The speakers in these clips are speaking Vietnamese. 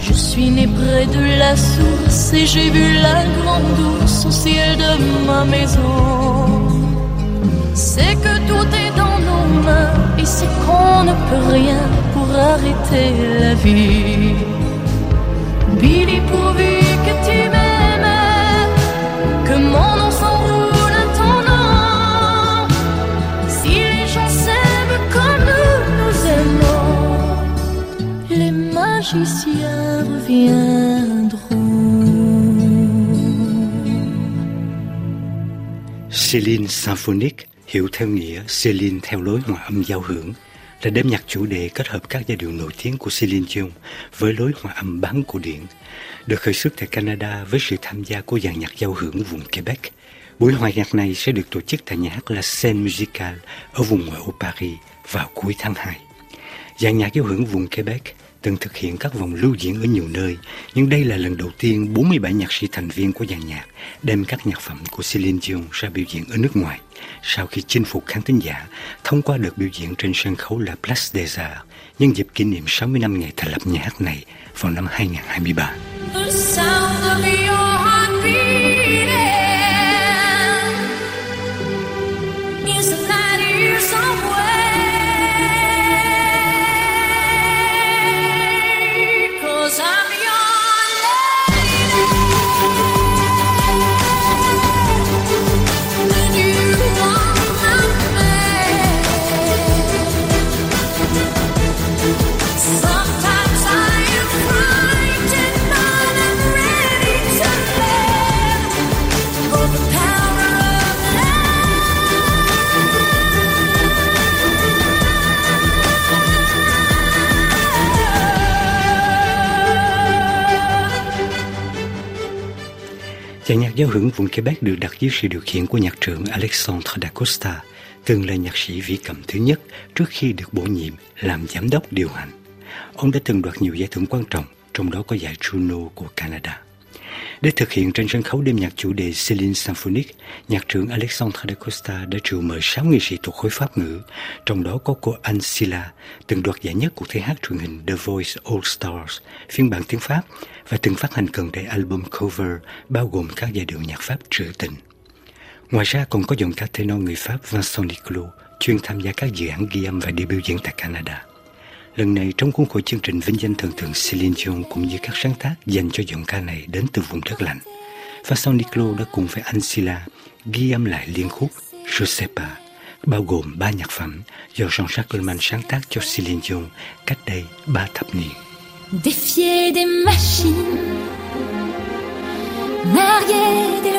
Je suis né près de la source et j'ai vu la grande ours au ciel de ma maison. C'est que tout est dans nos mains et c'est qu'on ne peut rien pour arrêter la vie. Billy, pourvu que tu magiciens reviendront. Celine Symphonique hiểu theo nghĩa Celine theo lối hòa âm giao hưởng là đêm nhạc chủ đề kết hợp các giai điệu nổi tiếng của Celine Dion với lối hòa âm bán cổ điển, được khởi xuất tại Canada với sự tham gia của dàn nhạc giao hưởng vùng Quebec. Buổi hòa nhạc này sẽ được tổ chức tại nhà hát La Scène Musicale ở vùng ngoại ô Paris vào cuối tháng 2. Dàn nhạc giao hưởng vùng Quebec từng thực hiện các vòng lưu diễn ở nhiều nơi, nhưng đây là lần đầu tiên 47 nhạc sĩ thành viên của dàn nhạc đem các nhạc phẩm của Celine Dion ra biểu diễn ở nước ngoài, sau khi chinh phục khán thính giả thông qua đợt biểu diễn trên sân khấu La Place des Arts nhân dịp kỷ niệm 60 năm ngày thành lập nhà hát này vào năm 2023. Dàn nhạc giao hưởng vùng Quebec được đặt dưới sự điều khiển của nhạc trưởng Alexandre Dacosta, từng là nhạc sĩ vĩ cầm thứ nhất trước khi được bổ nhiệm làm giám đốc điều hành. Ông đã từng đoạt nhiều giải thưởng quan trọng, trong đó có giải Juno của Canada. Để thực hiện trên sân khấu đêm nhạc chủ đề Celine Symphonique, nhạc trưởng Alexandre Dacosta đã triệu mời 6 nghệ sĩ thuộc khối Pháp ngữ, trong đó có cô Anne Silla, từng đoạt giải nhất cuộc thi hát truyền hình The Voice All Stars, phiên bản tiếng Pháp, và từng phát hành gần đây album cover bao gồm các giai điệu nhạc Pháp trữ tình. Ngoài ra còn có giọng ca tenor người Pháp Vincent Niclot, chuyên tham gia các dự án ghi âm và đi biểu diễn tại Canada. Lần này trong khuôn khổ chương trình vinh danh thần tượng Celine Dion cũng như các sáng tác dành cho giọng ca này đến từ vùng đất lạnh. Và sau Niclo đã cùng với Ansela ghi âm lại liên khúc Je bao gồm ba nhạc phẩm do Jean-Jacques Goldman sáng tác cho Celine Dion cách đây ba thập niên. Défier des machines, narguer des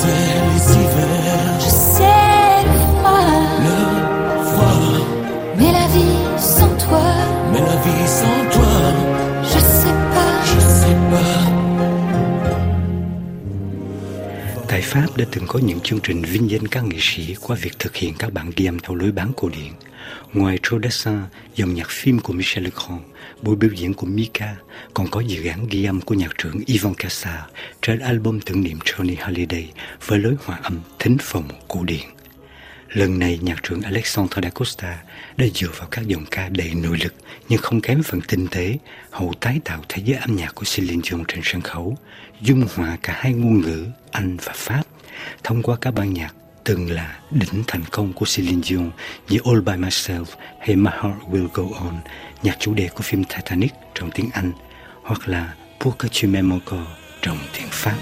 Je sais les hivers, je sais le froid, le froid, mais la vie sans toi, mais la vie sans toi, je sais pas. je sais pas. Tại Pháp đã từng có những chương trình vinh danh các nghệ sĩ qua việc thực hiện các bản ghi âm theo lối bán cổ điển. Ngoài Dassin, dòng nhạc phim của Michel Legrand, buổi biểu diễn của Mika, còn có dự án ghi âm của nhạc trưởng Ivan Kassar trên album tưởng niệm Johnny Holiday với lối hòa âm thính phòng cổ điển. Lần này nhạc trưởng Alexandre Dacosta đã dựa vào các giọng ca đầy nội lực nhưng không kém phần tinh tế, hậu tái tạo thế giới âm nhạc của Celine Dion trên sân khấu, dung hòa cả hai ngôn ngữ Anh và Pháp thông qua các ban nhạc từng là đỉnh thành công của Celine Dion như All By Myself hay My Heart Will Go On, nhạc chủ đề của phim Titanic trong tiếng Anh, hoặc là Pour que tu m'aimes encore trong tiếng Pháp.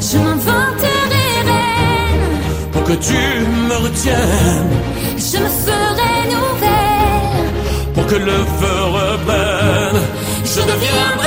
Je m'inventerai reine, Pour que tu me retiennes, je me ferai nouvelle. pour que le feu reprenne, je deviendrai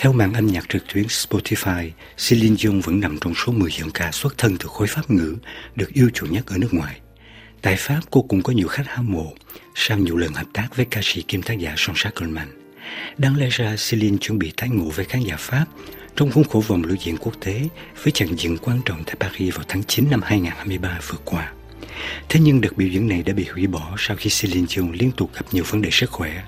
Theo mạng âm nhạc trực tuyến Spotify, Celine Dion vẫn nằm trong số 10 giọng ca xuất thân từ khối Pháp ngữ được yêu chuộng nhất ở nước ngoài. Tại Pháp, cô cũng có nhiều khách hâm mộ sau nhiều lần hợp tác với ca sĩ kiêm tác giả Jean-Jacques Đáng lẽ ra, Celine chuẩn bị tái ngộ với khán giả Pháp trong khuôn khổ vòng lưu diễn quốc tế với trận diễn quan trọng tại Paris vào tháng 9 năm 2023 vừa qua. Thế nhưng đợt biểu diễn này đã bị hủy bỏ sau khi Celine Dion liên tục gặp nhiều vấn đề sức khỏe.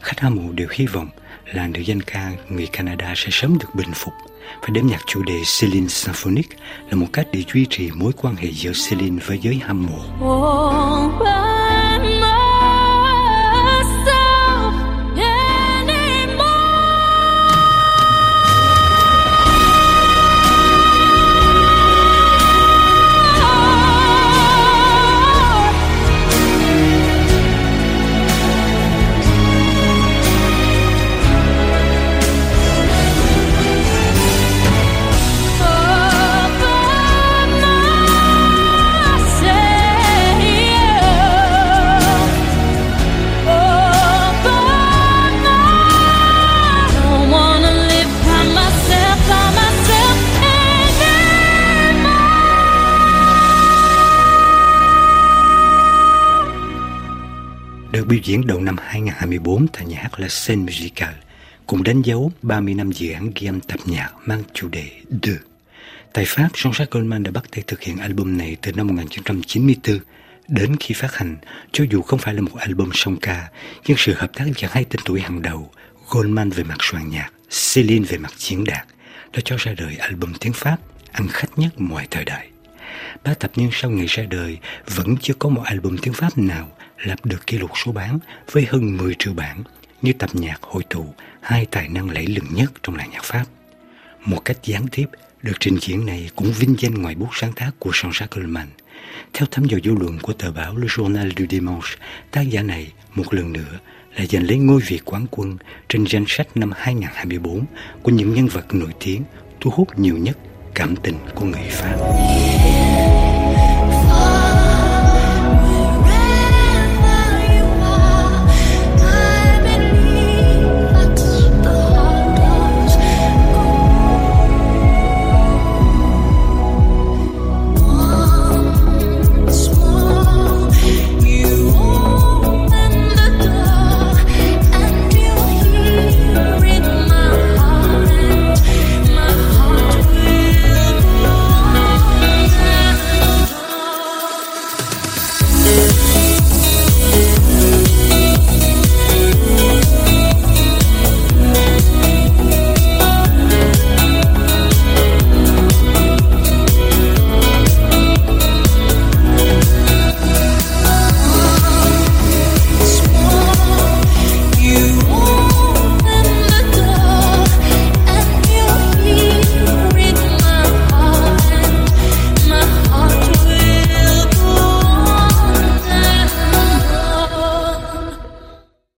Khách hâm mộ đều hy vọng là điệu danh ca người Canada sẽ sớm được bình phục và đêm nhạc chủ đề Celine Symphonic là một cách để duy trì mối quan hệ giữa Celine với giới hâm mộ. Oh, biểu diễn đầu năm 2024 tại nhà hát La Scène Musicale cũng đánh dấu 30 năm dự án ghi âm tập nhạc mang chủ đề The. Tại Pháp, Jean-Jacques Goldman đã bắt tay thực hiện album này từ năm 1994 đến khi phát hành, cho dù không phải là một album song ca, nhưng sự hợp tác giữa hai tên tuổi hàng đầu, Goldman về mặt soạn nhạc, Celine về mặt diễn đạt, đã cho ra đời album tiếng Pháp ăn khách nhất mọi thời đại. Ba thập niên sau ngày ra đời, vẫn chưa có một album tiếng Pháp nào lập được kỷ lục số bán với hơn 10 triệu bản như tập nhạc hội tụ hai tài năng lẫy lừng nhất trong làng nhạc Pháp. Một cách gián tiếp, được trình diễn này cũng vinh danh ngoài bút sáng tác của Jean-Jacques Coleman. Theo thăm dò dư luận của tờ báo Le Journal du Dimanche, tác giả này một lần nữa là giành lấy ngôi vị quán quân trên danh sách năm 2024 của những nhân vật nổi tiếng thu hút nhiều nhất cảm tình của người Pháp.